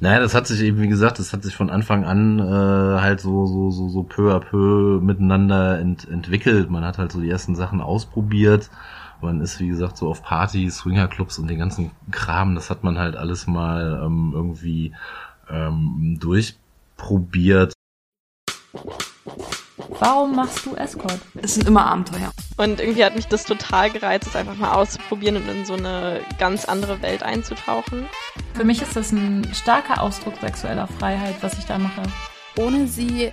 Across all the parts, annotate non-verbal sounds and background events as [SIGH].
Naja, das hat sich eben, wie gesagt, das hat sich von Anfang an äh, halt so, so, so, so peu à peu miteinander ent, entwickelt. Man hat halt so die ersten Sachen ausprobiert. Man ist, wie gesagt, so auf Partys, Swingerclubs und den ganzen Kram, das hat man halt alles mal ähm, irgendwie ähm, durchprobiert. Warum machst du Escort? Es sind immer Abenteuer. Und irgendwie hat mich das total gereizt, es einfach mal auszuprobieren und in so eine ganz andere Welt einzutauchen. Für mich ist das ein starker Ausdruck sexueller Freiheit, was ich da mache. Ohne sie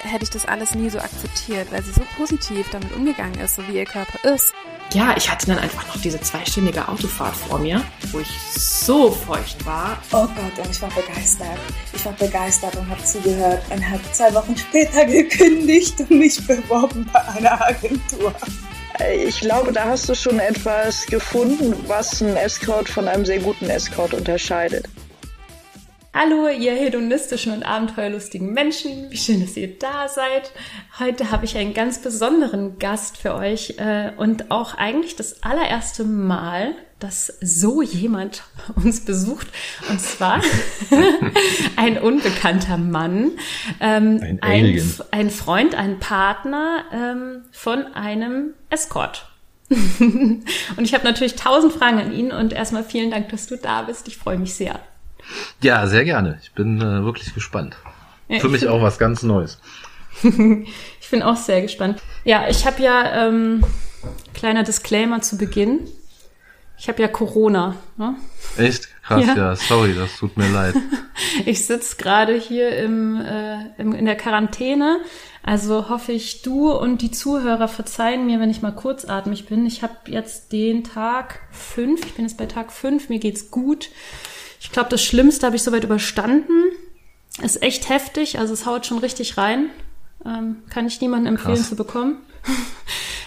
hätte ich das alles nie so akzeptiert, weil sie so positiv damit umgegangen ist, so wie ihr Körper ist. Ja, ich hatte dann einfach noch diese zweistündige Autofahrt vor mir, wo ich so feucht war. Oh Gott, und ich war begeistert. Ich war begeistert und habe zugehört und habe zwei Wochen später [LAUGHS] gekündigt und mich beworben bei einer Agentur. Ich glaube, da hast du schon etwas gefunden, was einen Escort von einem sehr guten Escort unterscheidet. Hallo, ihr hedonistischen und abenteuerlustigen Menschen. Wie schön, dass ihr da seid. Heute habe ich einen ganz besonderen Gast für euch äh, und auch eigentlich das allererste Mal, dass so jemand [LAUGHS] uns besucht. Und zwar [LAUGHS] ein unbekannter Mann, ähm, Ein ein, ein Freund, ein Partner ähm, von einem Escort. [LAUGHS] und ich habe natürlich tausend Fragen an ihn und erstmal vielen Dank, dass du da bist. Ich freue mich sehr. Ja, sehr gerne. Ich bin äh, wirklich gespannt. Ja, Für ich mich auch was ganz Neues. [LAUGHS] Ich bin auch sehr gespannt. Ja, ich habe ja ähm, kleiner Disclaimer zu Beginn. Ich habe ja Corona. Ne? Echt? Krass, Ja. ja. sorry, das tut mir leid. [LAUGHS] Ich sitz gerade hier im, äh, im, in der Quarantäne. Also hoffe ich, du und die Zuhörer verzeihen mir, wenn ich mal kurzatmig bin. Ich habe jetzt den Tag fünf. Ich bin jetzt bei Tag fünf. Mir geht's gut. Ich glaube, das Schlimmste habe ich soweit überstanden. Ist echt heftig. Also es haut schon richtig rein. Ähm, kann ich niemandem empfehlen Krass. zu bekommen. [LAUGHS]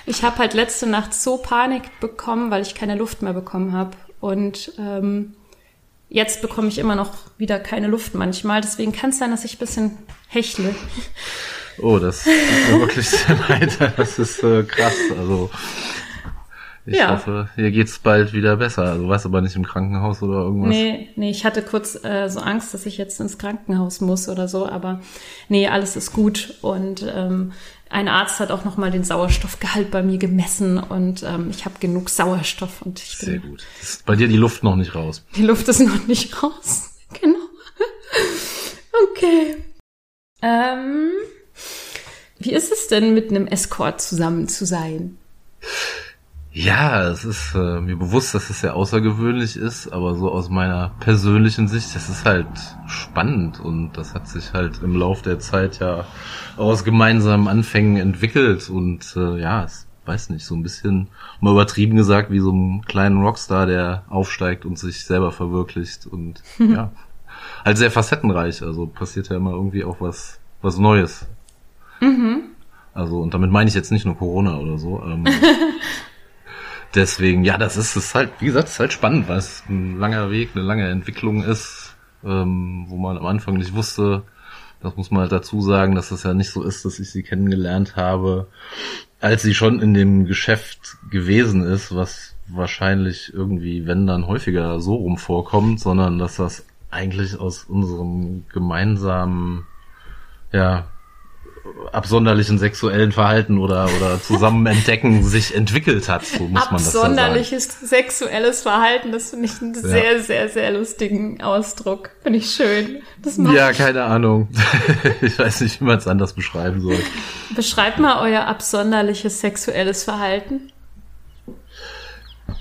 Ich habe halt letzte Nacht so Panik bekommen, weil ich keine Luft mehr bekommen habe. Und ähm, jetzt bekomme ich immer noch wieder keine Luft manchmal. Deswegen kann es sein, dass ich ein bisschen hechle. Oh, das tut mir wirklich sehr leid. Das ist äh, krass. Also ich Ja. hoffe, hier geht's bald wieder besser. Also du warst aber nicht im Krankenhaus oder irgendwas. Nee, nee, ich hatte kurz äh, so Angst, dass ich jetzt ins Krankenhaus muss oder so, aber nee, alles ist gut. Und ähm, ein Arzt hat auch nochmal den Sauerstoffgehalt bei mir gemessen und ähm, ich habe genug Sauerstoff und ich Sehr bin, gut. Ist bei dir die Luft noch nicht raus. die Luft ist noch nicht raus. [LAUGHS] Genau. [LAUGHS] Okay. Ähm, wie ist es denn, mit einem Escort zusammen zu sein? Ja, es ist äh, mir bewusst, dass es sehr außergewöhnlich ist, aber so aus meiner persönlichen Sicht, das ist halt spannend und das hat sich halt im Lauf der Zeit ja aus gemeinsamen Anfängen entwickelt und äh, ja, es weiß nicht, so ein bisschen mal übertrieben gesagt, wie so ein kleinen Rockstar, der aufsteigt und sich selber verwirklicht und [LAUGHS] ja, halt sehr facettenreich, also passiert ja immer irgendwie auch was was Neues. Also und damit meine ich jetzt nicht nur Corona oder so. Ähm, [LAUGHS] Deswegen, ja, das ist, ist halt, wie gesagt, ist halt spannend, weil es ein langer Weg, eine lange Entwicklung ist, ähm, wo man am Anfang nicht wusste, das muss man halt dazu sagen, dass es ja nicht so ist, dass ich sie kennengelernt habe, als sie schon in dem Geschäft gewesen ist, was wahrscheinlich irgendwie, wenn dann häufiger so rum vorkommt, sondern dass das eigentlich aus unserem gemeinsamen, ja, absonderlichen sexuellen Verhalten oder, oder zusammen entdecken [LAUGHS] sich entwickelt hat, so muss man das ja sagen. Absonderliches sexuelles Verhalten, das finde ich einen sehr, sehr, sehr lustigen Ausdruck. Finde ich schön. Das macht, Ja, keine Ahnung. [LAUGHS] ich weiß nicht, wie man es anders beschreiben soll. Beschreibt mal euer absonderliches sexuelles Verhalten.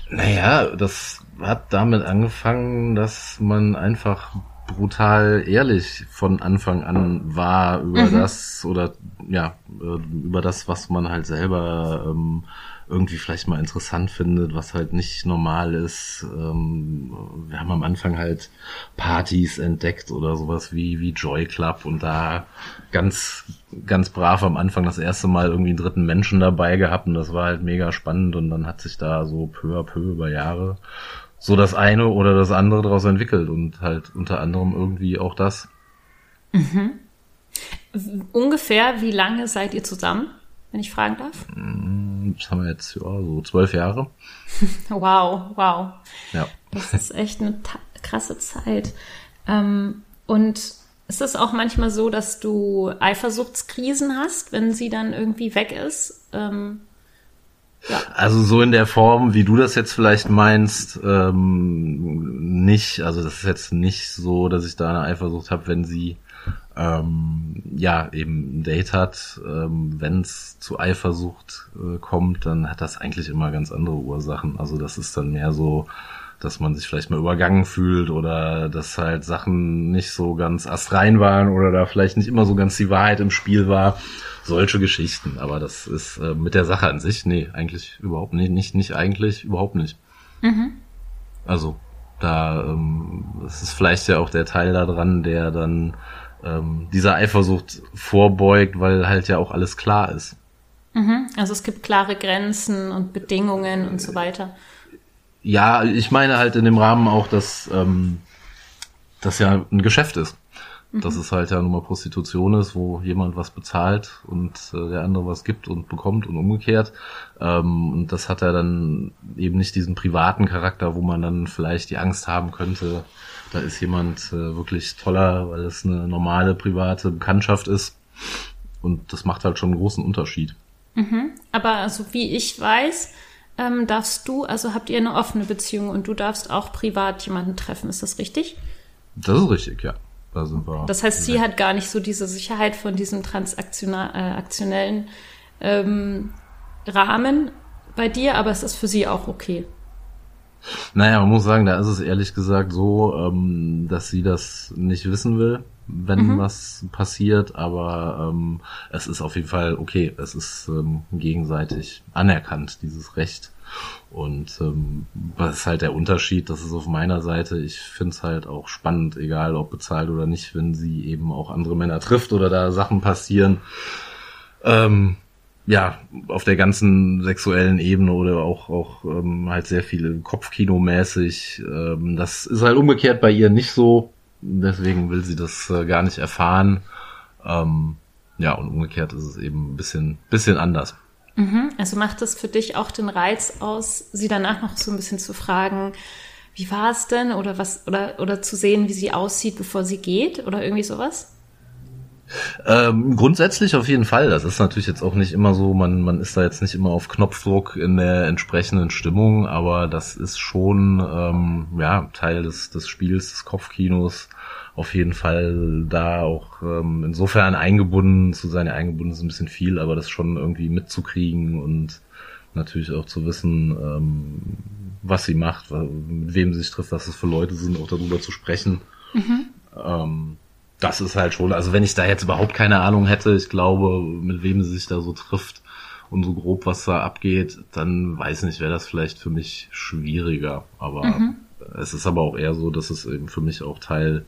Naja, das hat damit angefangen, dass man einfach brutal ehrlich von Anfang an war über das oder ja, äh, über das, was man halt selber ähm, irgendwie vielleicht mal interessant findet, was halt nicht normal ist. Ähm, wir haben am Anfang halt Partys entdeckt oder sowas wie, wie Joy Club und da ganz, ganz brav am Anfang das erste Mal irgendwie einen dritten Menschen dabei gehabt und das war halt mega spannend und dann hat sich da so peu à peu über Jahre so das eine oder das andere daraus entwickelt und halt unter anderem irgendwie auch das. Ungefähr, wie lange seid ihr zusammen, wenn ich fragen darf? Das haben wir jetzt ja, so zwölf Jahre. [LAUGHS] Wow, wow. Ja. Das ist echt eine krasse Zeit. Ähm, und ist es auch manchmal so, dass du Eifersuchtskrisen hast, wenn sie dann irgendwie weg ist? Ähm, Also so in der Form, wie du das jetzt vielleicht meinst, ähm, nicht. Also das ist jetzt nicht so, dass ich da eine Eifersucht habe, wenn sie ähm, ja eben ein Date hat. Ähm, wenn es zu Eifersucht äh, kommt, dann hat das eigentlich immer ganz andere Ursachen. Also das ist dann mehr so, dass man sich vielleicht mal übergangen fühlt oder dass halt Sachen nicht so ganz astrein waren oder da vielleicht nicht immer so ganz die Wahrheit im Spiel war. Solche Geschichten. Aber das ist äh, mit der Sache an sich, nee, eigentlich überhaupt nicht, nicht, nicht eigentlich, überhaupt nicht. Mhm. Also, da, ähm, das ist vielleicht ja auch der Teil daran, der dann ähm, dieser Eifersucht vorbeugt, weil halt ja auch alles klar ist. Mhm. Also es gibt klare Grenzen und Bedingungen und so weiter. Ja, ich meine halt in dem Rahmen auch, dass ähm, das ja ein Geschäft ist. Mhm. Dass es halt ja nun mal Prostitution ist, wo jemand was bezahlt und äh, der andere was gibt und bekommt und umgekehrt. Ähm, und das hat ja dann eben nicht diesen privaten Charakter, wo man dann vielleicht die Angst haben könnte, da ist jemand äh, wirklich toller, weil es eine normale private Bekanntschaft ist. Und das macht halt schon einen großen Unterschied. Mhm. Aber also wie ich weiß, ähm, darfst du, also habt ihr eine offene Beziehung und du darfst auch privat jemanden treffen, ist das richtig? Das ist richtig, ja. Da sind wir. Das heißt, sie hat gar nicht so diese Sicherheit von diesem transaktionellen äh, ähm, Rahmen bei dir, aber es ist für sie auch okay. Naja, man muss sagen, da ist es ehrlich gesagt so, ähm, dass sie das nicht wissen will, wenn mhm. was passiert, aber ähm, es ist auf jeden Fall okay. Es ist ähm, gegenseitig anerkannt, dieses Recht. Und ähm, was ist halt der Unterschied? Das ist auf meiner Seite. Ich finde es halt auch spannend, egal ob bezahlt oder nicht, wenn sie eben auch andere Männer trifft oder da Sachen passieren. Ähm, ja, auf der ganzen sexuellen Ebene oder auch, auch ähm, halt sehr viele Kopfkino-mäßig. Ähm, das ist halt umgekehrt bei ihr nicht so. Deswegen will sie das äh, gar nicht erfahren. Ähm, ja, und umgekehrt ist es eben ein bisschen, bisschen anders. Mhm. Also macht das für dich auch den Reiz aus, sie danach noch so ein bisschen zu fragen, wie war es denn oder was, oder, oder zu sehen, wie sie aussieht, bevor sie geht oder irgendwie sowas? Ähm, grundsätzlich auf jeden Fall. Das ist natürlich jetzt auch nicht immer so, man, man ist da jetzt nicht immer auf Knopfdruck in der entsprechenden Stimmung, aber das ist schon ähm, ja, Teil des, des Spiels, des Kopfkinos. Auf jeden Fall da auch ähm, insofern eingebunden zu sein. Ja, eingebunden ist ein bisschen viel, aber das schon irgendwie mitzukriegen und natürlich auch zu wissen, ähm, was sie macht, mit wem sie sich trifft, was es für Leute sind, auch darüber zu sprechen. Mhm. Ähm, das ist halt schon, also wenn ich da jetzt überhaupt keine Ahnung hätte, ich glaube, mit wem sie sich da so trifft und so grob was da abgeht, dann weiß nicht, wäre das vielleicht für mich schwieriger. Aber mhm. es ist aber auch eher so, dass es eben für mich auch Teil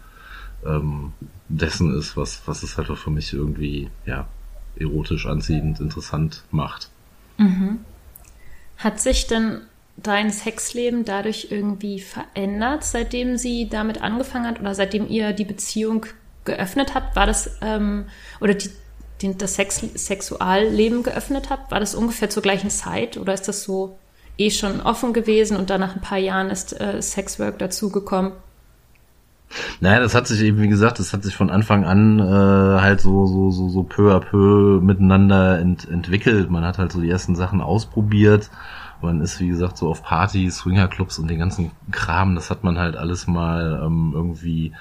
ähm, dessen ist, was, was es halt auch für mich irgendwie, ja, erotisch anziehend, interessant macht. Mhm. Hat sich denn dein Sexleben dadurch irgendwie verändert, seitdem sie damit angefangen hat oder seitdem ihr die Beziehung geöffnet habt, war das, ähm, oder die, den, das Sex, Sexualleben geöffnet habt, war das ungefähr zur gleichen Zeit oder ist das so eh schon offen gewesen und dann nach ein paar Jahren ist äh, Sexwork dazugekommen? Naja, das hat sich eben, wie gesagt, das hat sich von Anfang an äh, halt so, so, so, so peu à peu miteinander ent, entwickelt. Man hat halt so die ersten Sachen ausprobiert. Man ist, wie gesagt, so auf Partys, Swingerclubs und den ganzen Kram, das hat man halt alles mal ähm, irgendwie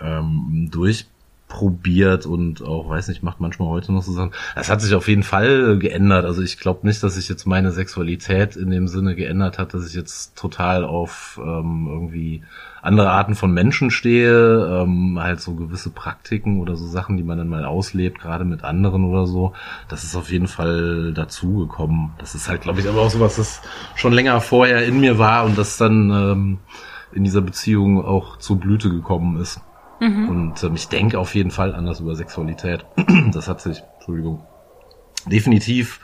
ähm, durchprobiert und auch, weiß nicht, macht manchmal heute noch so Sachen. Es hat sich auf jeden Fall geändert. Also ich glaube nicht, dass sich jetzt meine Sexualität in dem Sinne geändert hat, dass ich jetzt total auf ähm, irgendwie andere Arten von Menschen stehe, ähm, halt so gewisse Praktiken oder so Sachen, die man dann mal auslebt, gerade mit anderen oder so. Das ist auf jeden Fall dazugekommen. Das ist halt, glaube ich, aber auch sowas, das schon länger vorher in mir war und das dann ähm, in dieser Beziehung auch zur Blüte gekommen ist. Mhm. Und ähm, ich denke auf jeden Fall anders über Sexualität. [CLEARS THROAT] das hat sich, Entschuldigung, definitiv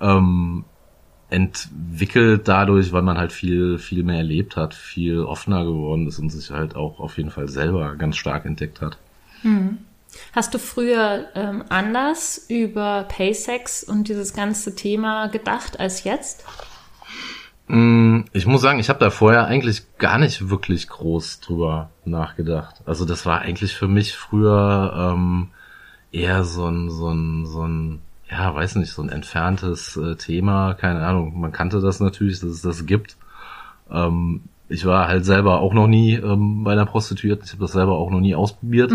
ähm, entwickelt dadurch, weil man halt viel, viel mehr erlebt hat, viel offener geworden ist und sich halt auch auf jeden Fall selber ganz stark entdeckt hat. Mhm. Hast du früher ähm, anders über Paysex und dieses ganze Thema gedacht als jetzt? Mm, Ich muss sagen, ich habe da vorher eigentlich gar nicht wirklich groß drüber nachgedacht. Also das war eigentlich für mich früher ähm, eher so ein, so ein, so ein, ja, weiß nicht, so ein entferntes äh, Thema. Keine Ahnung. Man kannte das natürlich, dass es das gibt. Ähm, ich war halt selber auch noch nie ähm, bei einer Prostituierten. Ich habe das selber auch noch nie ausprobiert.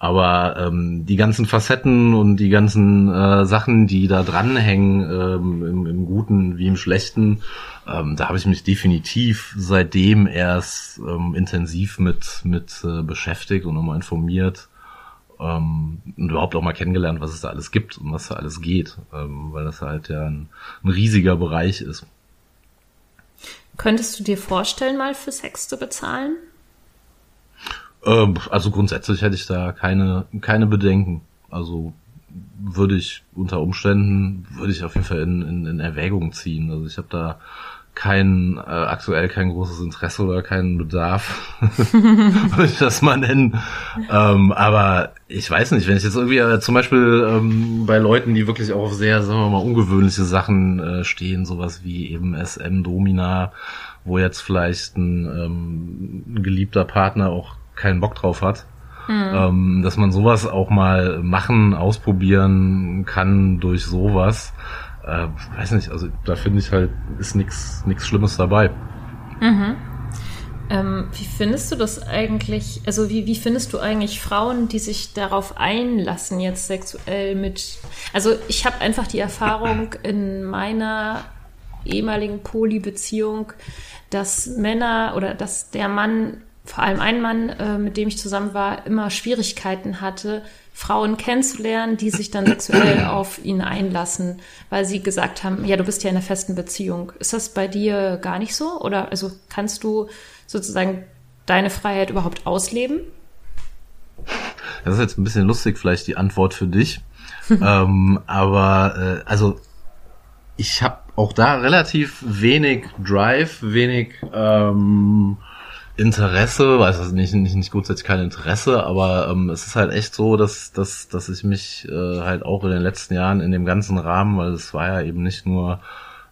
Aber ähm, die ganzen Facetten und die ganzen äh, Sachen, die da dranhängen, ähm, im, im Guten wie im Schlechten, ähm, da habe ich mich definitiv seitdem erst ähm, intensiv mit, mit äh, beschäftigt und nochmal informiert ähm, und überhaupt auch mal kennengelernt, was es da alles gibt und was da alles geht, ähm, weil das halt ja ein, ein riesiger Bereich ist. Könntest du dir vorstellen, mal für Sex zu bezahlen? Ähm, also grundsätzlich hätte ich da keine, keine Bedenken. Also würde ich unter Umständen, würde ich auf jeden Fall in, in, in Erwägung ziehen. Also ich habe da kein, äh, aktuell kein großes Interesse oder keinen Bedarf, [LAUGHS] würde ich das mal nennen. Ähm, aber ich weiß nicht, wenn ich jetzt irgendwie äh, zum Beispiel ähm, bei Leuten, die wirklich auch auf sehr, sagen wir mal, ungewöhnliche Sachen äh, stehen, sowas wie eben SM Domina, wo jetzt vielleicht ein, ähm, ein geliebter Partner auch keinen Bock drauf hat, ähm, dass man sowas auch mal machen, ausprobieren kann durch sowas. Äh, weiß nicht, also da finde ich halt, ist nichts Schlimmes dabei. Ähm, wie findest du das eigentlich? Also wie, wie findest du eigentlich Frauen, die sich darauf einlassen, jetzt sexuell mit... Also ich habe einfach die Erfahrung [LAUGHS] in meiner ehemaligen Poly-Beziehung, dass Männer oder dass der Mann, vor allem ein Mann, äh, mit dem ich zusammen war, immer Schwierigkeiten hatte, Frauen kennenzulernen, die sich dann sexuell [CLEARS THROAT] auf ihn einlassen, weil sie gesagt haben, ja, du bist ja in einer festen Beziehung. Ist das bei dir gar nicht so? Oder also kannst du sozusagen deine Freiheit überhaupt ausleben? Das ist jetzt ein bisschen lustig, vielleicht die Antwort für dich. [LAUGHS] ähm, aber äh, also ich habe auch da relativ wenig Drive, wenig ähm, Interesse, weiß es nicht, nicht, nicht grundsätzlich kein Interesse, aber ähm, es ist halt echt so, dass, dass, dass ich mich äh, halt auch in den letzten Jahren in dem ganzen Rahmen, weil es war ja eben nicht nur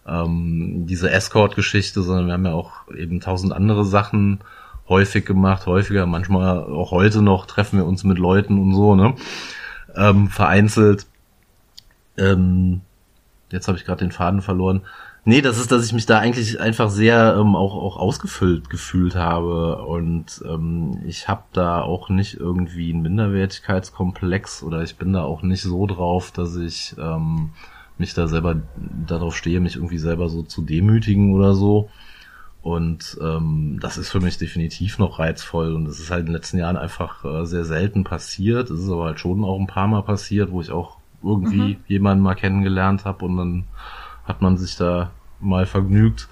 ähm, diese Escort-Geschichte, sondern wir haben ja auch eben tausend andere Sachen häufig gemacht, häufiger, manchmal auch heute noch treffen wir uns mit Leuten und so, ne? Ähm, vereinzelt. Ähm, jetzt habe ich gerade den Faden verloren. Nee, das ist, dass ich mich da eigentlich einfach sehr ähm, auch, auch ausgefüllt gefühlt habe und ähm, ich habe da auch nicht irgendwie einen Minderwertigkeitskomplex oder ich bin da auch nicht so drauf, dass ich ähm, mich da selber darauf stehe, mich irgendwie selber so zu demütigen oder so. Und ähm, das ist für mich definitiv noch reizvoll und es ist halt in den letzten Jahren einfach äh, sehr selten passiert. Es ist aber halt schon auch ein paar Mal passiert, wo ich auch irgendwie jemanden mal kennengelernt habe und dann hat man sich da mal vergnügt.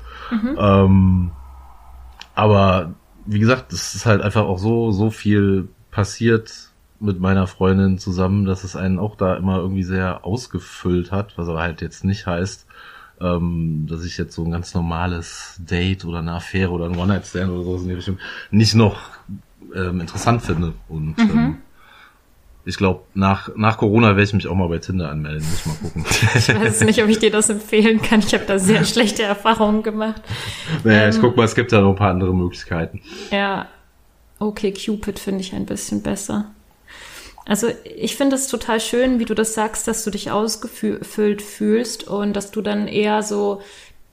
Ähm, aber wie gesagt, es ist halt einfach auch so, so viel passiert mit meiner Freundin zusammen, dass es einen auch da immer irgendwie sehr ausgefüllt hat, was aber halt jetzt nicht heißt, ähm, dass ich jetzt so ein ganz normales Date oder eine Affäre oder ein One-Night-Stand oder sowas in die Richtung nicht noch ähm, interessant finde. Und ähm, ich glaube, nach, nach Corona werde ich mich auch mal bei Tinder anmelden. Muss ich mal gucken. Ich weiß nicht, ob ich dir das empfehlen kann. Ich habe da sehr [LAUGHS] schlechte Erfahrungen gemacht. naja, ich guck mal, es gibt ja noch ein paar andere Möglichkeiten. Ja, okay, Cupid finde ich ein bisschen besser. Also ich finde es total schön, wie du das sagst, dass du dich ausgefüllt fühlst und dass du dann eher so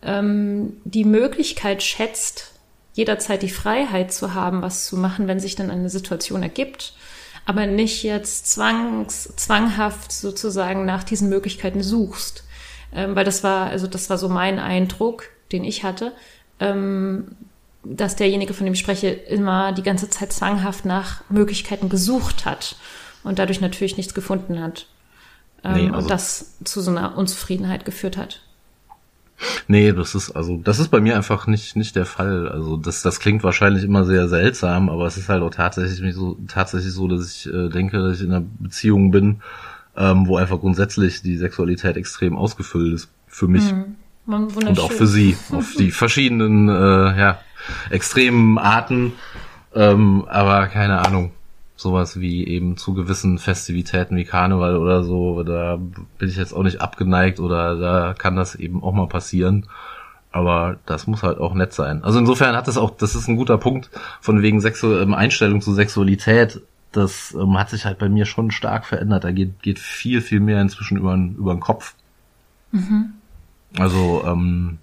ähm, die Möglichkeit schätzt, jederzeit die Freiheit zu haben, was zu machen, wenn sich dann eine Situation ergibt, aber nicht jetzt zwangs, zwanghaft sozusagen nach diesen Möglichkeiten suchst. Ähm, weil das war, also das war so mein Eindruck, den ich hatte, ähm, dass derjenige, von dem ich spreche, immer die ganze Zeit zwanghaft nach Möglichkeiten gesucht hat und dadurch natürlich nichts gefunden hat. Ähm, Nee, also- und das zu so einer Unzufriedenheit geführt hat. Nee, das ist also das ist bei mir einfach nicht nicht der Fall. Also das das klingt wahrscheinlich immer sehr seltsam, aber es ist halt auch tatsächlich so tatsächlich so, dass ich äh, denke, dass ich in einer Beziehung bin, ähm, wo einfach grundsätzlich die Sexualität extrem ausgefüllt ist für mich Man, und auch für sie auf [LAUGHS] die verschiedenen äh, ja extremen Arten. Ähm, aber keine Ahnung, sowas wie eben zu gewissen Festivitäten wie Karneval oder so, da bin ich jetzt auch nicht abgeneigt oder da kann das eben auch mal passieren. Aber das muss halt auch nett sein. Also insofern hat es auch, das ist ein guter Punkt von wegen Sexu ähm, Einstellung zu Sexualität. Das ähm, hat sich halt bei mir schon stark verändert. Da geht, geht viel, viel mehr inzwischen über, über den Kopf. Mhm. Also ähm,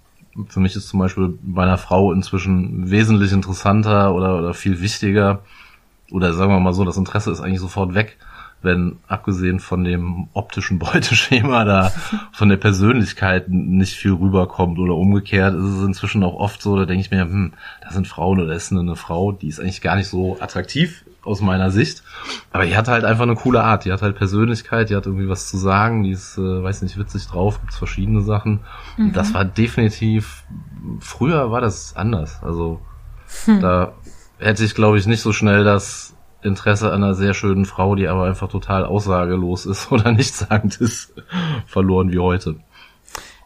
für mich ist zum Beispiel bei einer Frau inzwischen wesentlich interessanter oder, oder viel wichtiger. Oder sagen wir mal so, das Interesse ist eigentlich sofort weg wenn abgesehen von dem optischen [LAUGHS] Beuteschema da von der Persönlichkeit nicht viel rüberkommt oder umgekehrt ist es inzwischen auch oft so, da denke ich mir, hm, da sind Frauen oder ist eine Frau, die ist eigentlich gar nicht so attraktiv aus meiner Sicht, aber die hat halt einfach eine coole Art, die hat halt Persönlichkeit, die hat irgendwie was zu sagen, die ist, äh, weiß nicht, witzig drauf, gibt's verschiedene Sachen. Mhm. Das war definitiv, früher war das anders, also hm. da hätte ich glaube ich nicht so schnell das Interesse an einer sehr schönen Frau, die aber einfach total aussagelos ist [LAUGHS] oder nichtssagend ist, verloren wie heute.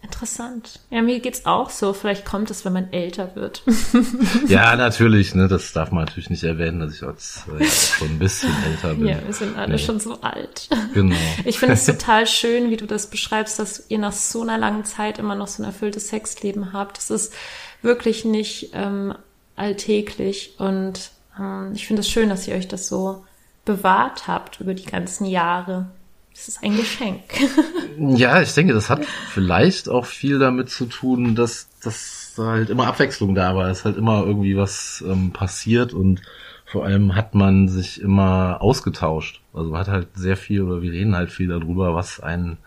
Interessant. Ja, mir geht's auch so. Vielleicht kommt es, wenn man älter wird. [LAUGHS] ja, [LAUGHS] natürlich. Ne, das darf man natürlich nicht erwähnen, dass ich jetzt äh, schon ein bisschen älter bin. Ja, wir sind alle nee. schon so alt. Genau. Ich finde es total schön, wie du das beschreibst, dass ihr nach so einer langen Zeit immer noch so ein erfülltes Sexleben habt. Das ist wirklich nicht ähm, alltäglich und ähm, ich finde es schön, dass ihr euch das so bewahrt habt über die ganzen Jahre. Das ist ein Geschenk. [LAUGHS] ja, ich denke, das hat vielleicht auch viel damit zu tun, dass, dass halt immer Abwechslung da war, dass halt immer irgendwie was ähm, passiert und vor allem hat man sich immer ausgetauscht. Also man hat halt sehr viel oder wir reden halt viel darüber, was einen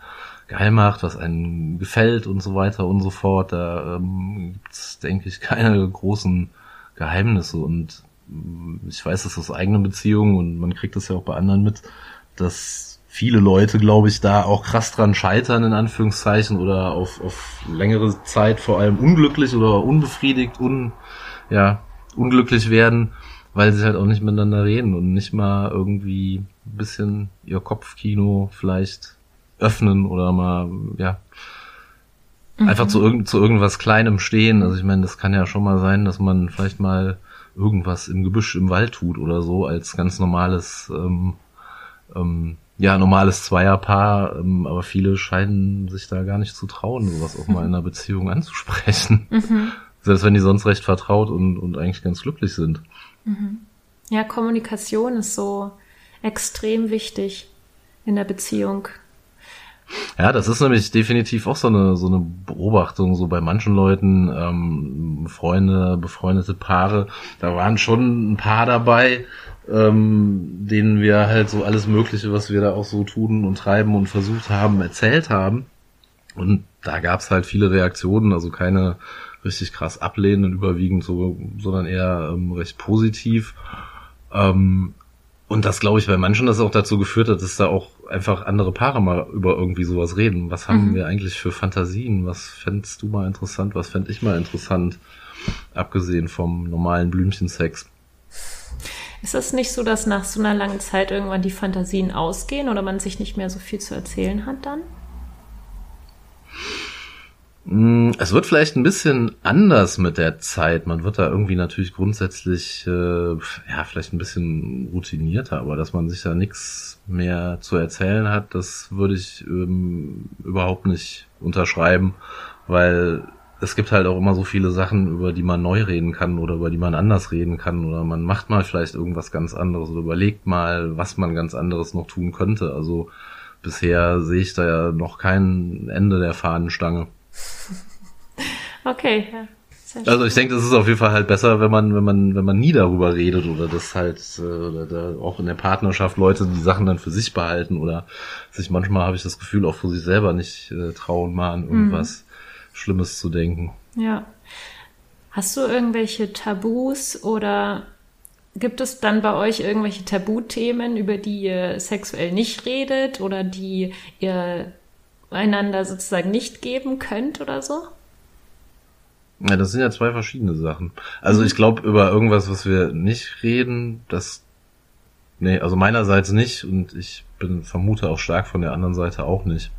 geil macht, was einen gefällt und so weiter und so fort. Da ähm, gibt's, denke ich, keine großen Geheimnisse und ich weiß das aus eigener Beziehung und man kriegt das ja auch bei anderen mit, dass viele Leute, glaube ich, da auch krass dran scheitern, in Anführungszeichen, oder auf, auf längere Zeit vor allem unglücklich oder unbefriedigt, un, ja, unglücklich werden, weil sie halt auch nicht miteinander reden und nicht mal irgendwie ein bisschen ihr Kopfkino vielleicht öffnen oder mal, ja, mhm. einfach zu, irgend, zu irgendwas Kleinem stehen. Also ich meine, das kann ja schon mal sein, dass man vielleicht mal irgendwas im Gebüsch im Wald tut oder so, als ganz normales, ähm, ähm, ja, normales Zweierpaar, ähm, aber viele scheinen sich da gar nicht zu trauen, sowas auch mal in einer [LAUGHS] Beziehung anzusprechen. Mhm. Selbst wenn die sonst recht vertraut und, und eigentlich ganz glücklich sind. Mhm. Ja, Kommunikation ist so extrem wichtig in der Beziehung. Ja, das ist nämlich definitiv auch so eine, so eine Beobachtung, so bei manchen Leuten, ähm, Freunde, befreundete Paare, da waren schon ein paar dabei, ähm, denen wir halt so alles Mögliche, was wir da auch so tun und treiben und versucht haben, erzählt haben. Und da gab's halt viele Reaktionen, also keine richtig krass ablehnenden überwiegend, so, sondern eher ähm, recht positiv. Ähm, und das glaube ich bei manchen das auch dazu geführt hat, dass da auch einfach andere Paare mal über irgendwie sowas reden. Was haben mhm. wir eigentlich für Fantasien? Was fändest du mal interessant? Was fände ich mal interessant? Abgesehen vom normalen Blümchensex. Ist das nicht so, dass nach so einer langen Zeit irgendwann die Fantasien ausgehen oder man sich nicht mehr so viel zu erzählen hat dann? Mm, es wird vielleicht ein bisschen anders mit der Zeit. Man wird da irgendwie natürlich grundsätzlich, äh, ja, vielleicht ein bisschen routinierter, aber dass man sich da nichts mehr zu erzählen hat, das würde ich ähm, überhaupt nicht unterschreiben, weil es gibt halt auch immer so viele Sachen, über die man neu reden kann oder über die man anders reden kann oder man macht mal vielleicht irgendwas ganz anderes oder überlegt mal, was man ganz anderes noch tun könnte. Also bisher sehe ich da ja noch kein Ende der Fahnenstange. [LAUGHS] Okay, ja. Also ich denke, das ist auf jeden Fall halt besser, wenn man, wenn man, wenn man nie darüber redet oder das halt, äh, oder da auch in der Partnerschaft Leute die Sachen dann für sich behalten oder sich manchmal habe ich das Gefühl auch für sich selber nicht äh, trauen, mal an irgendwas mhm. Schlimmes zu denken. Ja. Hast du irgendwelche Tabus oder gibt es dann bei euch irgendwelche Tabuthemen, über die ihr sexuell nicht redet oder die ihr einander sozusagen nicht geben könnt oder so? Ja, das sind ja zwei verschiedene Sachen. Also ich glaube, über irgendwas, was wir nicht reden, das, nee, also meinerseits nicht und ich bin, vermute auch stark von der anderen Seite auch nicht.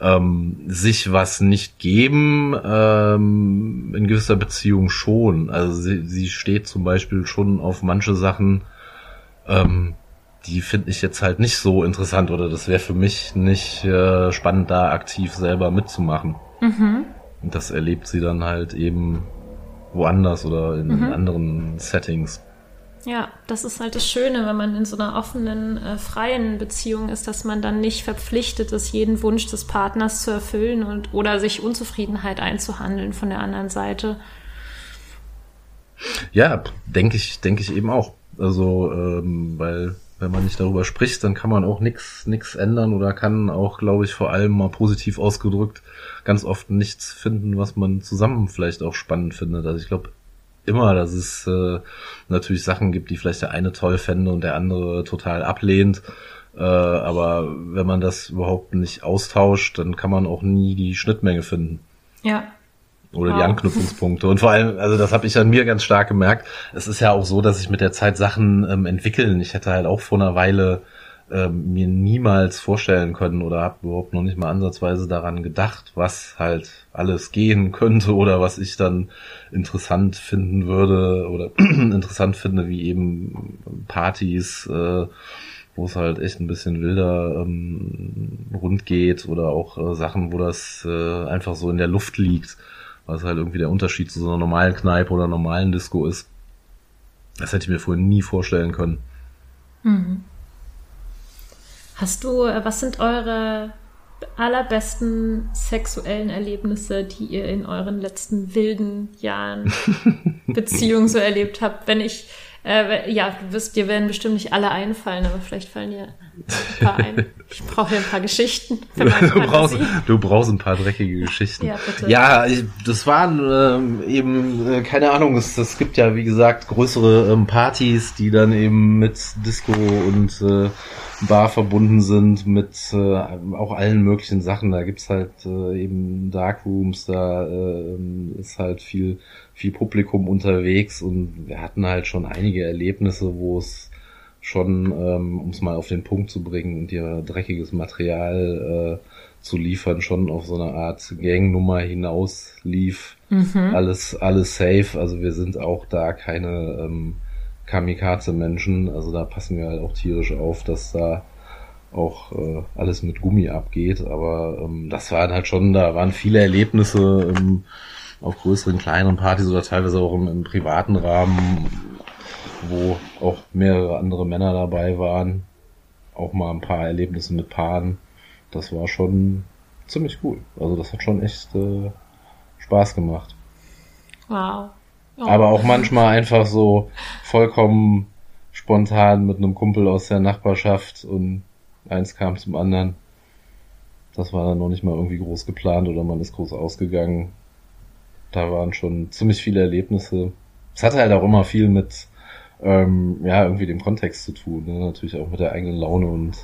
Ähm, sich was nicht geben, ähm, in gewisser Beziehung schon. Also sie, sie steht zum Beispiel schon auf manche Sachen, ähm, die finde ich jetzt halt nicht so interessant oder das wäre für mich nicht äh, spannend, da aktiv selber mitzumachen. Mhm. das erlebt sie dann halt eben woanders oder in Mhm. anderen Settings. Ja, das ist halt das Schöne, wenn man in so einer offenen, äh, freien Beziehung ist, dass man dann nicht verpflichtet ist, jeden Wunsch des Partners zu erfüllen und oder sich Unzufriedenheit einzuhandeln von der anderen Seite. Ja, denke ich, denke ich eben auch. Also, ähm, weil wenn man nicht darüber spricht, dann kann man auch nix nix ändern oder kann auch, glaube ich, vor allem mal positiv ausgedrückt ganz oft nichts finden, was man zusammen vielleicht auch spannend findet. Also ich glaube immer, dass es äh, natürlich Sachen gibt, die vielleicht der eine toll fände und der andere total ablehnt. Äh, aber wenn man das überhaupt nicht austauscht, dann kann man auch nie die Schnittmenge finden Ja, oder die Wow. Anknüpfungspunkte. Und vor allem, also das habe ich an mir ganz stark gemerkt. Es ist ja auch so, dass sich mit der Zeit Sachen ähm, entwickeln. Ich hätte halt auch vor einer Weile ähm, mir niemals vorstellen können oder habe überhaupt noch nicht mal ansatzweise daran gedacht, was halt alles gehen könnte oder was ich dann interessant finden würde oder [CLEARS THROAT] interessant finde, wie eben Partys, äh, wo es halt echt ein bisschen wilder ähm, rund geht oder auch äh, Sachen, wo das äh, einfach so in der Luft liegt, was halt irgendwie der Unterschied zu so einer normalen Kneipe oder normalen Disco ist. Das hätte ich mir vorher nie vorstellen können. Hast du, äh, was sind eure allerbesten sexuellen Erlebnisse, die ihr in euren letzten wilden Jahren [LAUGHS] Beziehung so erlebt habt? Wenn ich, äh, ja, du wirst, dir werden bestimmt nicht alle einfallen, aber vielleicht fallen dir ein paar ein. Ich brauche ja ein paar Geschichten [LAUGHS] für meine Du brauchst, Fantasie. du brauchst ein paar dreckige Geschichten. Ja, bitte. Ja, das waren ähm, eben, äh, keine Ahnung, es, es gibt ja, wie gesagt, größere ähm, Partys, die dann eben mit Disco und äh, Bar verbunden sind, mit äh, auch allen möglichen Sachen. Da gibt's halt äh, eben Darkrooms, da äh, ist halt viel, viel Publikum unterwegs und wir hatten halt schon einige Erlebnisse, wo es schon, ähm, um es mal auf den Punkt zu bringen und dir dreckiges Material äh, zu liefern, schon auf so eine Art Gangnummer hinaus lief. Alles, alles safe. Also wir sind auch da keine ähm, Kamikaze-Menschen. Also da passen wir halt auch tierisch auf, dass da auch äh, alles mit Gummi abgeht. Aber ähm, das waren halt schon, da waren viele Erlebnisse ähm, auf größeren, kleineren Partys oder teilweise auch im, im privaten Rahmen, wo auch mehrere andere Männer dabei waren. Auch mal ein paar Erlebnisse mit Paaren. Das war schon ziemlich cool. Also das hat schon echt äh, Spaß gemacht. Wow. Oh. Aber auch manchmal einfach so vollkommen spontan mit einem Kumpel aus der Nachbarschaft und eins kam zum anderen. Das war dann noch nicht mal irgendwie groß geplant oder man ist groß ausgegangen. Da waren schon ziemlich viele Erlebnisse. Es hatte halt auch immer viel mit, ähm, ja, irgendwie dem Kontext zu tun. Ne? Natürlich auch mit der eigenen Laune und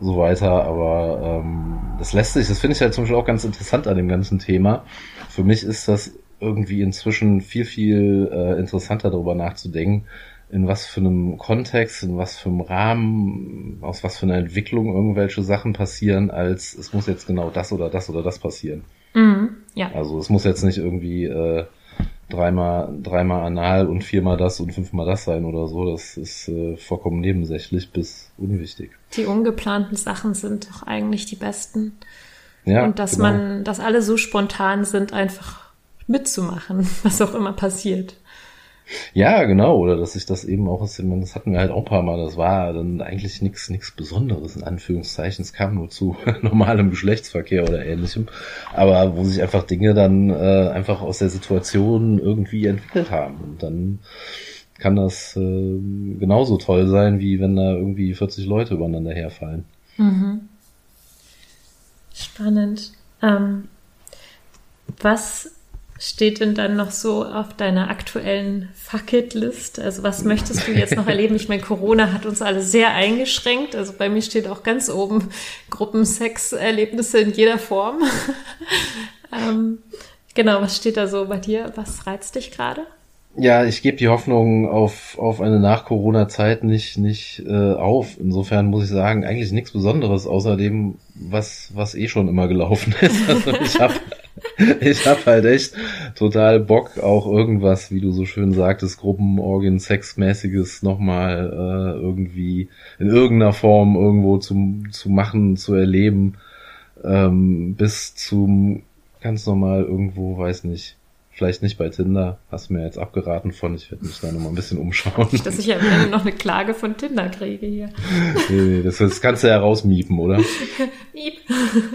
so weiter. Aber ähm, das lässt sich, das finde ich halt zum Beispiel auch ganz interessant an dem ganzen Thema. Für mich ist das irgendwie inzwischen viel, viel äh, interessanter darüber nachzudenken, in was für einem Kontext, in was für einem Rahmen, aus was für einer Entwicklung irgendwelche Sachen passieren, als es muss jetzt genau das oder das oder das passieren. Mhm. Ja. Also es muss jetzt nicht irgendwie äh, dreimal, dreimal anal und viermal das und fünfmal das sein oder so. Das ist äh, vollkommen nebensächlich bis unwichtig. Die ungeplanten Sachen sind doch eigentlich die besten. Ja, und dass genau. man, dass alle so spontan sind, einfach mitzumachen, [LAUGHS] was auch immer passiert. Ja, genau, oder dass ich das eben auch, das hatten wir halt auch ein paar Mal, das war dann eigentlich nichts nichts Besonderes, in Anführungszeichen, es kam nur zu [LAUGHS] normalem Geschlechtsverkehr oder ähnlichem, aber wo sich einfach Dinge dann äh, einfach aus der Situation irgendwie entwickelt haben. Und dann kann das äh, genauso toll sein, wie wenn da irgendwie 40 Leute übereinander herfallen. Spannend. Ähm, was steht denn dann noch so auf deiner aktuellen Fuck-It-List? Also was möchtest du jetzt noch erleben? Ich meine, Corona hat uns alle sehr eingeschränkt. Also bei mir steht auch ganz oben Gruppensex-Erlebnisse in jeder Form. [LAUGHS] ähm, genau, was steht da so bei dir? Was reizt dich gerade? Ja, ich gebe die Hoffnung auf, auf eine Nach-Corona-Zeit nicht, nicht äh, auf. Insofern muss ich sagen, eigentlich nichts Besonderes, außer dem, was, was eh schon immer gelaufen ist. [LAUGHS] Also ich habe [LAUGHS] [LAUGHS] ich hab halt echt total Bock, auch irgendwas, wie du so schön sagtest, Gruppenorgien, Sexmäßiges nochmal äh, irgendwie in irgendeiner Form irgendwo zu, zu machen, zu erleben, ähm, bis zum ganz normal irgendwo, weiß nicht, vielleicht nicht bei Tinder, hast du mir jetzt abgeraten von, ich werde mich da nochmal ein bisschen umschauen. Nicht, dass ich ja noch eine Klage von Tinder kriege hier. nee, nee, das, das kannst du ja rausmiepen, oder? [LAUGHS] Miep.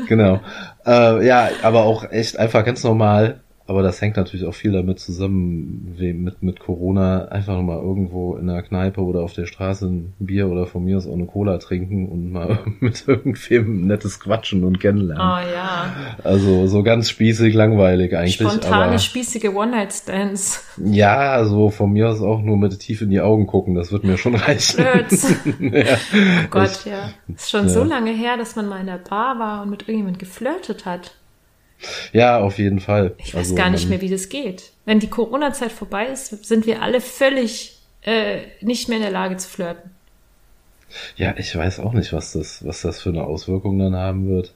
Genau. Äh, ja, aber auch echt einfach ganz normal aber das hängt natürlich auch viel damit zusammen, wie mit, mit Corona einfach mal irgendwo in der Kneipe oder auf der Straße ein Bier oder von mir aus auch eine Cola trinken und mal [LAUGHS] mit irgendwem nettes Quatschen und kennenlernen. Oh ja. Also so ganz spießig, langweilig eigentlich. Spontane, aber, spießige One-Night-Stands. Ja, also von mir aus auch nur mit tief in die Augen gucken, das wird mir schon reichen. Flirts. [LAUGHS] ja. Oh Gott, Ich- ja. Ist schon ja. so lange her, dass man mal in der Bar war und mit irgendjemand geflirtet hat. Ja, auf jeden Fall. Ich weiß Also gar nicht mehr, wie das geht. Wenn die Corona-Zeit vorbei ist, sind wir alle völlig äh, nicht mehr in der Lage zu flirten. Ja, ich weiß auch nicht, was das, was das für eine Auswirkung dann haben wird.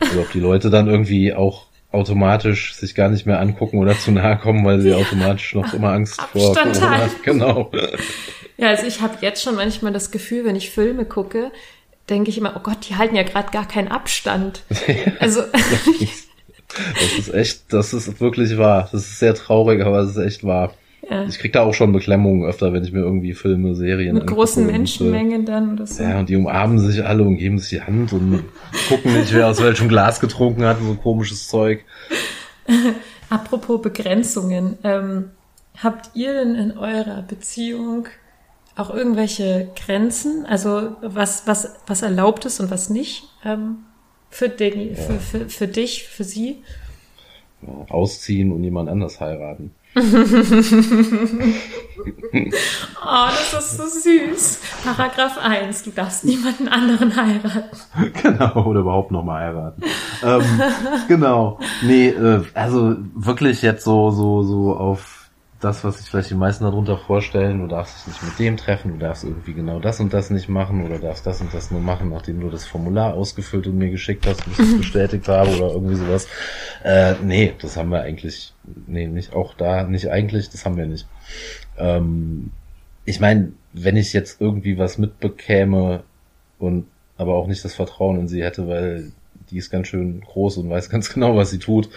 Oder ob die Leute dann irgendwie auch automatisch sich gar nicht mehr angucken oder zu nahe kommen, weil sie automatisch noch immer Angst vor Abstand Corona halten. Genau. Ja, also ich habe jetzt schon manchmal das Gefühl, wenn ich Filme gucke, denke ich immer, oh Gott, die halten ja gerade gar keinen Abstand. [LAUGHS] Also [LAUGHS] [LAUGHS] Das ist echt, das ist wirklich wahr. Das ist sehr traurig, aber es ist echt wahr. ja, Ich krieg da auch schon Beklemmungen öfter, wenn ich mir irgendwie Filme, Serien mit großen angucke und, äh, Menschenmengen dann oder so. Ja, und die umarmen sich alle und geben sich die Hand und gucken nicht, wer aus welchem Glas getrunken hat, so komisches Zeug. [LAUGHS] Apropos Begrenzungen, ähm, habt ihr denn in eurer Beziehung auch irgendwelche Grenzen? Also was, was, was erlaubt ist und was nicht? Ähm, für, den, für, für, für dich, für sie? Ausziehen und jemand anders heiraten. [LAUGHS] [LAUGHS] Oh, das ist so süß. Paragraph 1, du darfst niemanden anderen heiraten. [LAUGHS] Genau, oder überhaupt nochmal heiraten. ähm, genau. Nee, äh, also wirklich jetzt so, so, so auf das, was sich vielleicht die meisten darunter vorstellen, du darfst dich nicht mit dem treffen, du darfst irgendwie genau das und das nicht machen oder darfst das und das nur machen, nachdem du das Formular ausgefüllt und mir geschickt hast und ich das [LAUGHS] bestätigt habe oder irgendwie sowas. Äh, nee, das haben wir eigentlich, nee, nicht auch da, nicht eigentlich, das haben wir nicht. Ähm, ich meine, wenn ich jetzt irgendwie was mitbekäme und aber auch nicht das Vertrauen in sie hätte, weil die ist ganz schön groß und weiß ganz [LAUGHS] genau, was sie tut,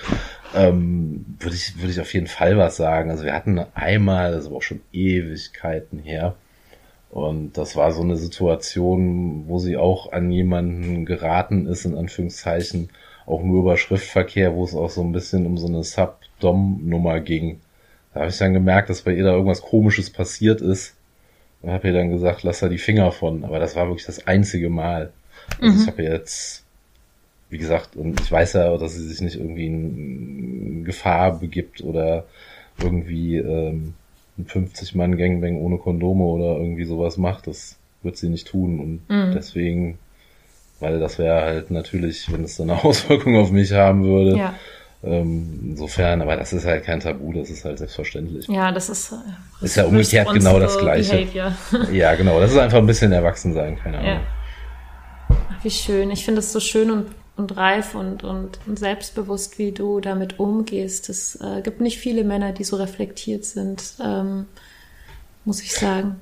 ähm, würde ich, würde ich auf jeden Fall was sagen. Also wir hatten einmal, das aber auch schon Ewigkeiten her, und das war so eine Situation, wo sie auch an jemanden geraten ist, in Anführungszeichen, auch nur über Schriftverkehr, wo es auch so ein bisschen um so eine Sub-Dom-Nummer ging. Da habe ich dann gemerkt, dass bei ihr da irgendwas Komisches passiert ist. Und habe ihr dann gesagt, lass da die Finger von. Aber das war wirklich das einzige Mal. Also ich habe jetzt, wie gesagt, und ich weiß ja, dass sie sich nicht irgendwie in Gefahr begibt oder irgendwie ähm, ein 50-Mann-Gangbang ohne Kondome oder irgendwie sowas macht. Das wird sie nicht tun. Und Mhm. deswegen, weil das wäre halt natürlich, wenn es dann eine [LAUGHS] Auswirkung auf mich haben würde. Ja, Ähm, insofern, aber das ist halt kein Tabu, das ist halt selbstverständlich. ja, das ist. Äh, Ist ja umgekehrt genau das Gleiche. Behavior. [LAUGHS] Ja, genau, das ist einfach ein bisschen erwachsen sein, keine Ahnung. Ja. Ach, wie schön. Ich finde es so schön und, und reif und, und, und selbstbewusst, wie du damit umgehst. Es äh, gibt nicht viele Männer, die so reflektiert sind, ähm, muss ich sagen.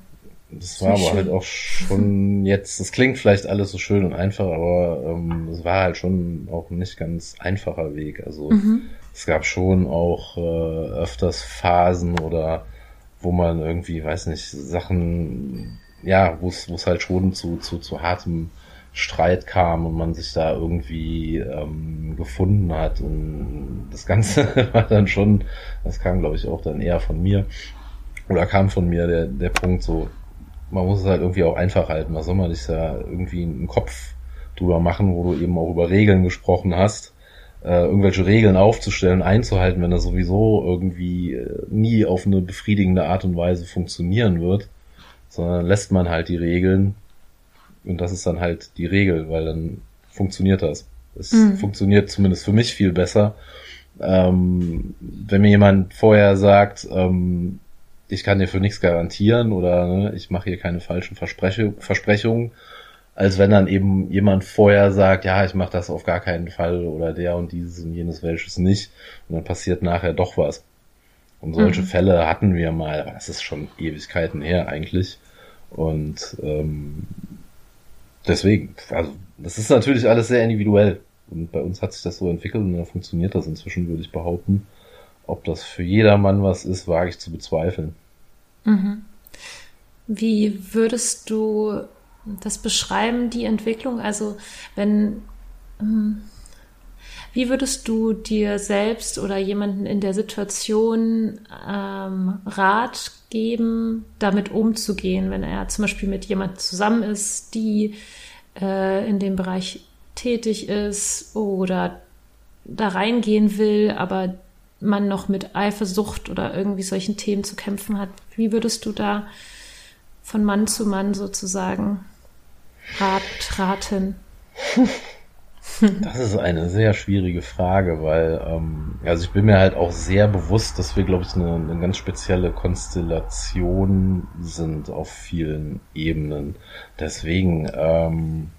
Das war aber schön. halt auch schon jetzt, das klingt vielleicht alles so schön und einfach, aber ähm, es war halt schon auch ein nicht ganz einfacher Weg. Also Mhm. es gab schon auch äh, öfters Phasen oder wo man irgendwie, weiß nicht, Sachen, ja, wo es wo es halt schon zu, zu, zu hartem Streit kam und man sich da irgendwie ähm, gefunden hat. Und das Ganze [LAUGHS] war dann schon, das kam glaube ich auch dann eher von mir, oder kam von mir der, der Punkt so, man muss es halt irgendwie auch einfach halten. Was soll man sich da irgendwie einen Kopf drüber machen, wo du eben auch über Regeln gesprochen hast, äh, irgendwelche Regeln aufzustellen, einzuhalten, wenn das sowieso irgendwie äh, nie auf eine befriedigende Art und Weise funktionieren wird, sondern lässt man halt die Regeln und das ist dann halt die Regel, weil dann funktioniert das. Es Mhm. funktioniert zumindest für mich viel besser. Ähm, wenn mir jemand vorher sagt, ähm, ich kann dir für nichts garantieren oder ne, ich mache hier keine falschen Verspreche, Versprechungen, als wenn dann eben jemand vorher sagt, ja, ich mache das auf gar keinen Fall oder der und dieses und jenes welches nicht und dann passiert nachher doch was. Und solche Mhm. Fälle hatten wir mal, aber das ist schon Ewigkeiten her eigentlich. Und ähm, deswegen, also das ist natürlich alles sehr individuell. Und bei uns hat sich das so entwickelt und dann funktioniert das inzwischen, würde ich behaupten. Ob das für jedermann was ist, wage ich zu bezweifeln. Mhm. Wie würdest du das beschreiben, die Entwicklung? Also wenn, hm, wie würdest du dir selbst oder jemanden in der Situation ähm, Rat geben, damit umzugehen, wenn er zum Beispiel mit jemandem zusammen ist, die äh, in dem Bereich tätig ist oder da reingehen will, aber man noch mit Eifersucht oder irgendwie solchen Themen zu kämpfen hat. Wie würdest du da von Mann zu Mann sozusagen rat, raten? [LAUGHS] Das ist eine sehr schwierige Frage, weil ähm, also ich bin mir halt auch sehr bewusst, dass wir, glaube ich, eine, eine ganz spezielle Konstellation sind auf vielen Ebenen. Deswegen, ähm,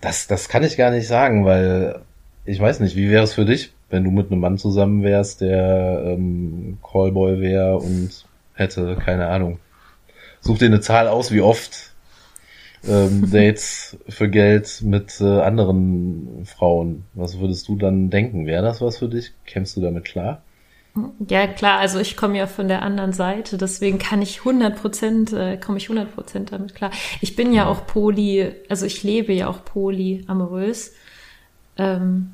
das, das kann ich gar nicht sagen, weil ich weiß nicht, wie wäre es für dich, wenn du mit einem Mann zusammen wärst, der ähm, Callboy wäre und hätte, keine Ahnung. Such dir eine Zahl aus, wie oft ähm, Dates für Geld mit äh, anderen Frauen. Was würdest du dann denken? Wäre das was für dich? Kämpfst du damit klar? Ja, klar, also ich komme ja von der anderen Seite, deswegen kann ich 100 Prozent, äh, komme ich 100 Prozent damit klar. Ich bin ja auch poly, also ich lebe ja auch polyamorös. Ähm,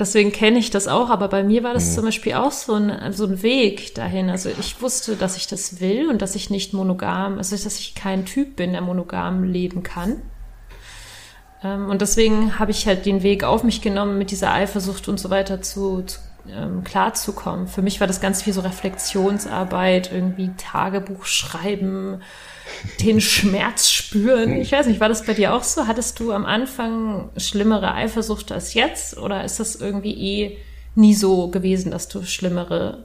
deswegen kenne ich das auch, aber bei mir war das mhm. zum Beispiel auch so ein, so ein Weg dahin. Also ich wusste, dass ich das will und dass ich nicht monogam, also dass ich kein Typ bin, der monogam leben kann. Ähm, und deswegen habe ich halt den Weg auf mich genommen, mit dieser Eifersucht und so weiter zu, zu ähm, klarzukommen. Für mich war das ganz viel so Reflexionsarbeit, irgendwie Tagebuch schreiben, den Schmerz spüren. Ich weiß nicht, war das bei dir auch so? Hattest du am Anfang schlimmere Eifersucht als jetzt? Oder ist das irgendwie eh nie so gewesen, dass du schlimmere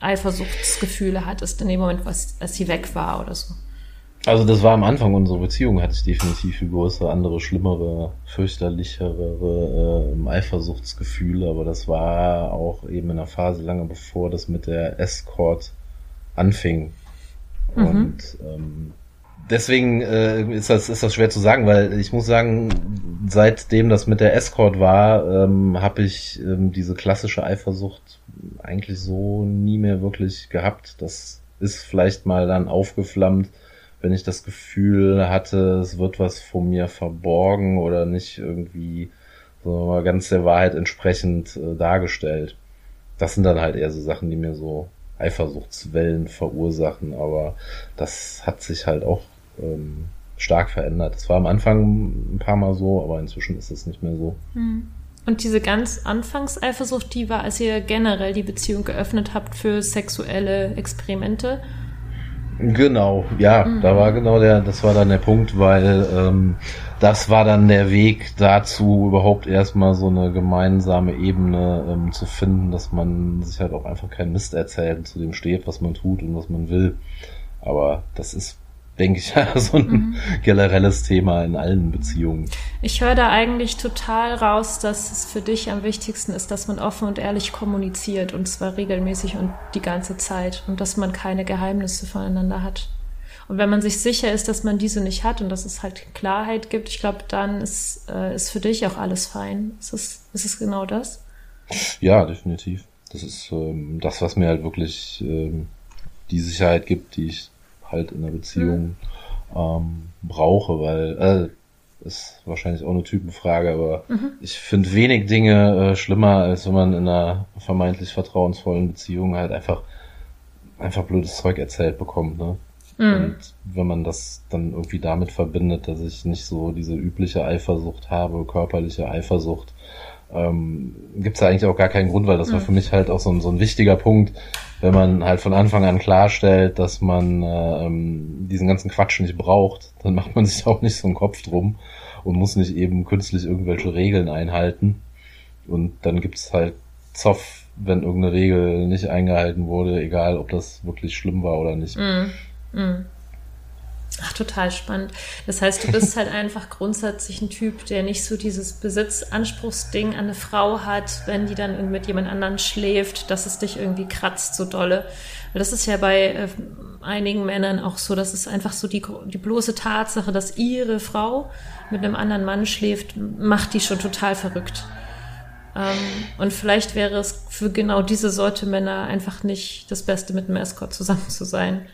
Eifersuchtsgefühle hattest in dem Moment, was, als sie weg war oder so? Also das war am Anfang unserer Beziehung, hatte ich definitiv viel größere, andere, schlimmere, fürchterlichere äh, Eifersuchtsgefühle, aber das war auch eben in einer Phase lange bevor das mit der Escort anfing. Mhm. Und ähm, deswegen äh, ist, das, ist das schwer zu sagen, weil ich muss sagen, seitdem das mit der Escort war, ähm, habe ich ähm, diese klassische Eifersucht eigentlich so nie mehr wirklich gehabt. Das ist vielleicht mal dann aufgeflammt wenn ich das Gefühl hatte, es wird was von mir verborgen oder nicht irgendwie so ganz der Wahrheit entsprechend äh, dargestellt. Das sind dann halt eher so Sachen, die mir so Eifersuchtswellen verursachen, aber das hat sich halt auch ähm, stark verändert. Das war am Anfang ein paar Mal so, aber inzwischen ist es nicht mehr so. Hm. Und diese ganz Anfangs-Eifersucht, die war, als ihr generell die Beziehung geöffnet habt für sexuelle Experimente Genau, ja, mhm. da war genau der, das war dann der Punkt, weil ähm, das war dann der Weg dazu, überhaupt erstmal so eine gemeinsame Ebene ähm, zu finden, dass man sich halt auch einfach keinen Mist erzählt und zu dem steht, was man tut und was man will. Aber das ist denke ich, [LAUGHS] ja, so ein mhm. generelles Thema in allen Beziehungen. Ich höre da eigentlich total raus, dass es für dich am wichtigsten ist, dass man offen und ehrlich kommuniziert und zwar regelmäßig und die ganze Zeit und dass man keine Geheimnisse voneinander hat. Und wenn man sich sicher ist, dass man diese nicht hat und dass es halt Klarheit gibt, ich glaube, dann ist, äh, ist für dich auch alles fein. Ist es, ist es genau das? Ja, definitiv. Das ist ähm, das, was mir halt wirklich ähm, die Sicherheit gibt, die ich halt in der Beziehung mhm. ähm, brauche, weil äh, ist wahrscheinlich auch eine Typenfrage, aber mhm. ich finde wenig Dinge äh, schlimmer, als wenn man in einer vermeintlich vertrauensvollen Beziehung halt einfach einfach blödes Zeug erzählt bekommt, ne? Mhm. Und wenn man das dann irgendwie damit verbindet, dass ich nicht so diese übliche Eifersucht habe, körperliche Eifersucht, ähm, gibt es da eigentlich auch gar keinen Grund, weil das war mhm. für mich halt auch so ein, so ein wichtiger Punkt, wenn man halt von Anfang an klarstellt, dass man äh, ähm, diesen ganzen Quatsch nicht braucht, dann macht man sich auch nicht so einen Kopf drum und muss nicht eben künstlich irgendwelche Regeln einhalten. Und dann gibt's halt Zoff, wenn irgendeine Regel nicht eingehalten wurde, egal ob das wirklich schlimm war oder nicht. Mm, mm. Ach, total spannend. Das heißt, du bist [LAUGHS] halt einfach grundsätzlich ein Typ, der nicht so dieses Besitzanspruchsding an eine Frau hat, wenn die dann mit jemand anderen schläft, dass es dich irgendwie kratzt so dolle. Weil das ist ja bei äh, einigen Männern auch so, dass es einfach so die, die bloße Tatsache, dass ihre Frau mit einem anderen Mann schläft, macht die schon total verrückt. Ähm, und vielleicht wäre es für genau diese Sorte Männer einfach nicht das Beste, mit einem Escort zusammen zu sein.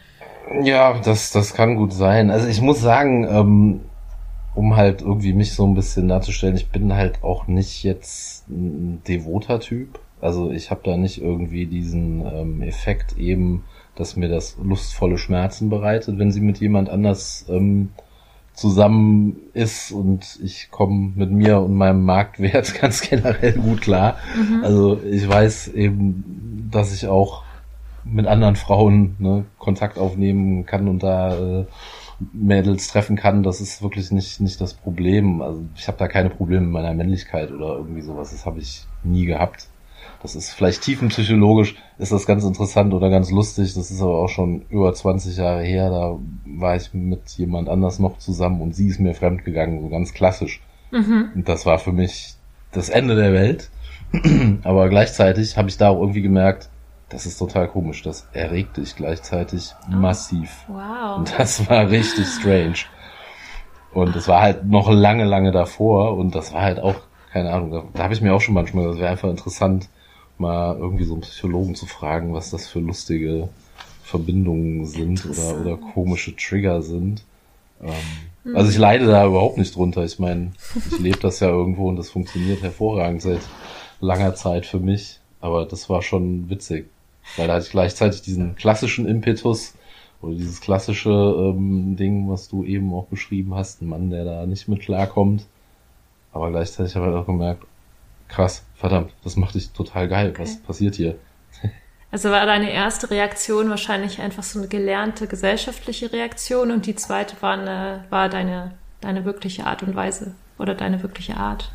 Ja, das, das kann gut sein. Also ich muss sagen, ähm, um halt irgendwie mich so ein bisschen darzustellen, ich bin halt auch nicht jetzt ein devoter Typ. Also ich habe da nicht irgendwie diesen ähm, Effekt eben, dass mir das lustvolle Schmerzen bereitet, wenn sie mit jemand anders ähm, zusammen ist und ich komme mit mir und meinem Marktwert [LAUGHS] ganz generell gut klar. Mhm. Also ich weiß eben, dass ich auch mit anderen Frauen ne, Kontakt aufnehmen kann und da äh, Mädels treffen kann, das ist wirklich nicht nicht das Problem. Also ich habe da keine Probleme mit meiner Männlichkeit oder irgendwie sowas. Das habe ich nie gehabt. Das ist vielleicht tiefenpsychologisch, ist das ganz interessant oder ganz lustig. Das ist aber auch schon über 20 Jahre her. Da war ich mit jemand anders noch zusammen und sie ist mir fremd gegangen, so ganz klassisch. Mhm. Und das war für mich das Ende der Welt. [CLEARS THROAT] aber gleichzeitig habe ich da auch irgendwie gemerkt, das ist total komisch. Das erregte ich gleichzeitig oh. massiv. Wow. Und das war richtig strange. Und es war halt noch lange, lange davor und das war halt auch, keine Ahnung, da, da habe ich mir auch schon manchmal, das wäre einfach interessant, mal irgendwie so einen Psychologen zu fragen, was das für lustige Verbindungen sind oder, oder komische Trigger sind. Ähm, also ich leide da überhaupt nicht drunter. Ich meine, ich lebe das ja irgendwo und das funktioniert hervorragend seit langer Zeit für mich. Aber das war schon witzig. Weil da hatte ich gleichzeitig diesen klassischen Impetus oder dieses klassische ähm, Ding, was du eben auch beschrieben hast, ein Mann, der da nicht mit klarkommt. Aber gleichzeitig habe ich auch gemerkt, krass, verdammt, das macht dich total geil. Okay. Was passiert hier? Also war deine erste Reaktion wahrscheinlich einfach so eine gelernte gesellschaftliche Reaktion und die zweite war, eine, war deine, deine wirkliche Art und Weise oder deine wirkliche Art.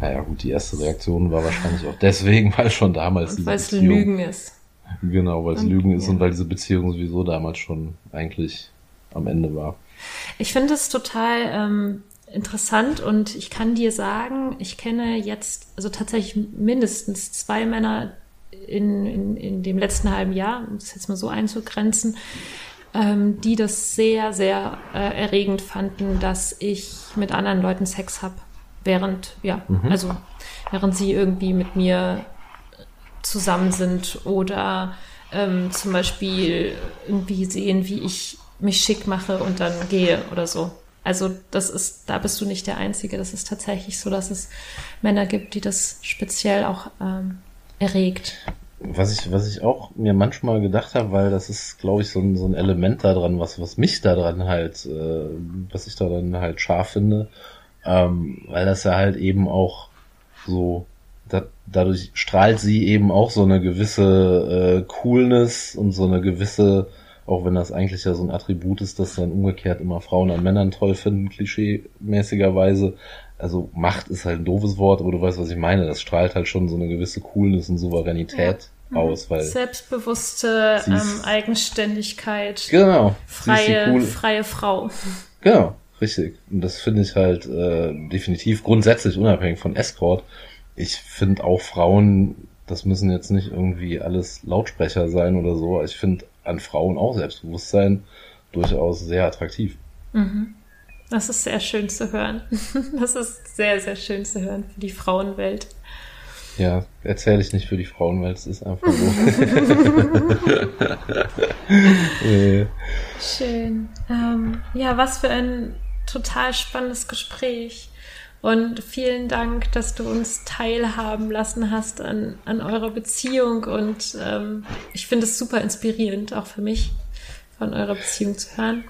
Naja gut, die erste Reaktion war wahrscheinlich auch deswegen, [LAUGHS] weil schon damals und weil es Lügen ist. Genau, weil es Lügen ist ja. und weil diese Beziehung sowieso damals schon eigentlich am Ende war. Ich finde es total ähm, interessant und ich kann dir sagen, ich kenne jetzt also tatsächlich mindestens zwei Männer in, in, in dem letzten halben Jahr, um es jetzt mal so einzugrenzen, ähm, die das sehr, sehr äh, erregend fanden, dass ich mit anderen Leuten Sex habe während, ja, mhm. also während sie irgendwie mit mir zusammen sind oder ähm, zum Beispiel irgendwie sehen, wie ich mich schick mache und dann gehe oder so. Also das ist, da bist du nicht der Einzige. Das ist tatsächlich so, dass es Männer gibt, die das speziell auch ähm, erregt. Was ich, was ich auch mir manchmal gedacht habe, weil das ist, glaube ich, so ein, so ein Element daran, was, was mich daran halt, äh, was ich daran halt scharf finde ähm, weil das ja halt eben auch so, da, dadurch strahlt sie eben auch so eine gewisse äh, Coolness und so eine gewisse, auch wenn das eigentlich ja so ein Attribut ist, dass dann umgekehrt immer Frauen an Männern toll finden, klischee-mäßigerweise. Also Macht ist halt ein doofes Wort, aber du weißt, was ich meine. Das strahlt halt schon so eine gewisse Coolness und Souveränität ja. aus, weil selbstbewusste ähm, Eigenständigkeit, genau, freie, cool. freie Frau. Genau, Richtig. Und das finde ich halt äh, definitiv grundsätzlich unabhängig von Escort. Ich finde auch Frauen, das müssen jetzt nicht irgendwie alles Lautsprecher sein oder so. Ich finde an Frauen auch Selbstbewusstsein durchaus sehr attraktiv. Mhm. Das ist sehr schön zu hören. [LAUGHS] Das ist sehr, sehr schön zu hören für die Frauenwelt. Ja, erzähle ich nicht für die Frauenwelt, es ist einfach so. [LAUGHS] [LAUGHS] Schön. Ähm, ja, was für ein total spannendes Gespräch. Und vielen Dank, dass du uns teilhaben lassen hast an, an eurer Beziehung. Und ähm, ich finde es super inspirierend, auch für mich, von eurer Beziehung zu hören.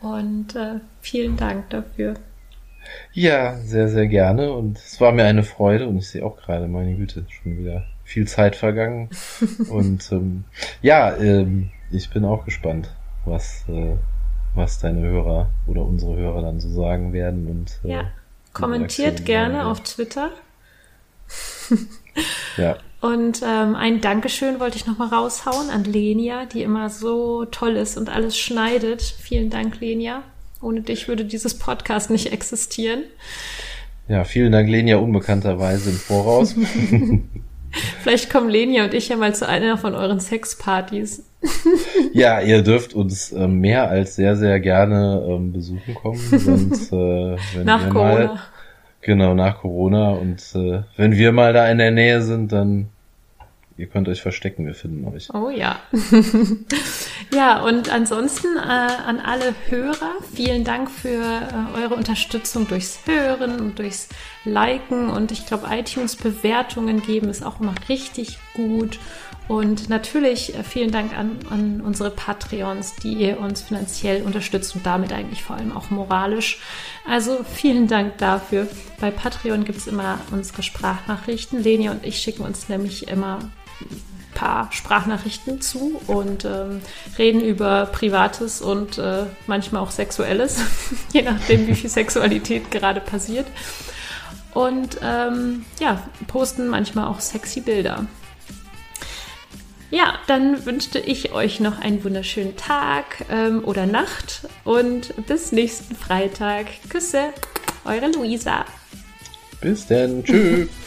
Und äh, vielen Dank dafür. Ja, sehr, sehr gerne. Und es war mir eine Freude. Und ich sehe auch gerade, meine Güte, schon wieder viel Zeit vergangen. [LAUGHS] und ähm, ja, ähm, ich bin auch gespannt, was äh, was deine Hörer oder unsere Hörer dann so sagen werden. Und, äh, ja, kommentiert gerne auf Twitter. ja, [LAUGHS] Und ähm, ein Dankeschön wollte ich nochmal raushauen an Lenia, die immer so toll ist und alles schneidet. Vielen Dank, Lenia. Ohne dich würde dieses Podcast nicht existieren. Ja, vielen Dank, Lenia, unbekannterweise im Voraus. [LAUGHS] Vielleicht kommen Lenia und ich ja mal zu einer von euren Sexpartys. [LAUGHS] ja, ihr dürft uns äh, mehr als sehr, sehr gerne ähm, besuchen kommen. Und, [LAUGHS] äh, wenn nach wir Corona. Mal, genau, nach Corona. Und äh, wenn wir mal da in der Nähe sind, dann ihr könnt euch verstecken, wir finden euch. Oh ja. [LAUGHS] ja, und ansonsten äh, an alle Hörer, vielen Dank für äh, eure Unterstützung durchs Hören und durchs Liken. Und ich glaube, iTunes-Bewertungen geben ist auch immer richtig gut. Und natürlich äh, vielen Dank an, an unsere Patreons, die ihr uns finanziell unterstützt und damit eigentlich vor allem auch moralisch. Also vielen Dank dafür. Bei Patreon gibt es immer unsere Sprachnachrichten. Leni und ich schicken uns nämlich immer ein paar Sprachnachrichten zu und ähm, reden über Privates und äh, manchmal auch Sexuelles, [LAUGHS] je nachdem, wie viel Sexualität gerade passiert. Und ähm, ja, posten manchmal auch sexy Bilder. Ja, dann wünschte ich euch noch einen wunderschönen Tag ähm, oder Nacht und bis nächsten Freitag. Küsse, eure Luisa. Bis denn. Tschüss. [LAUGHS]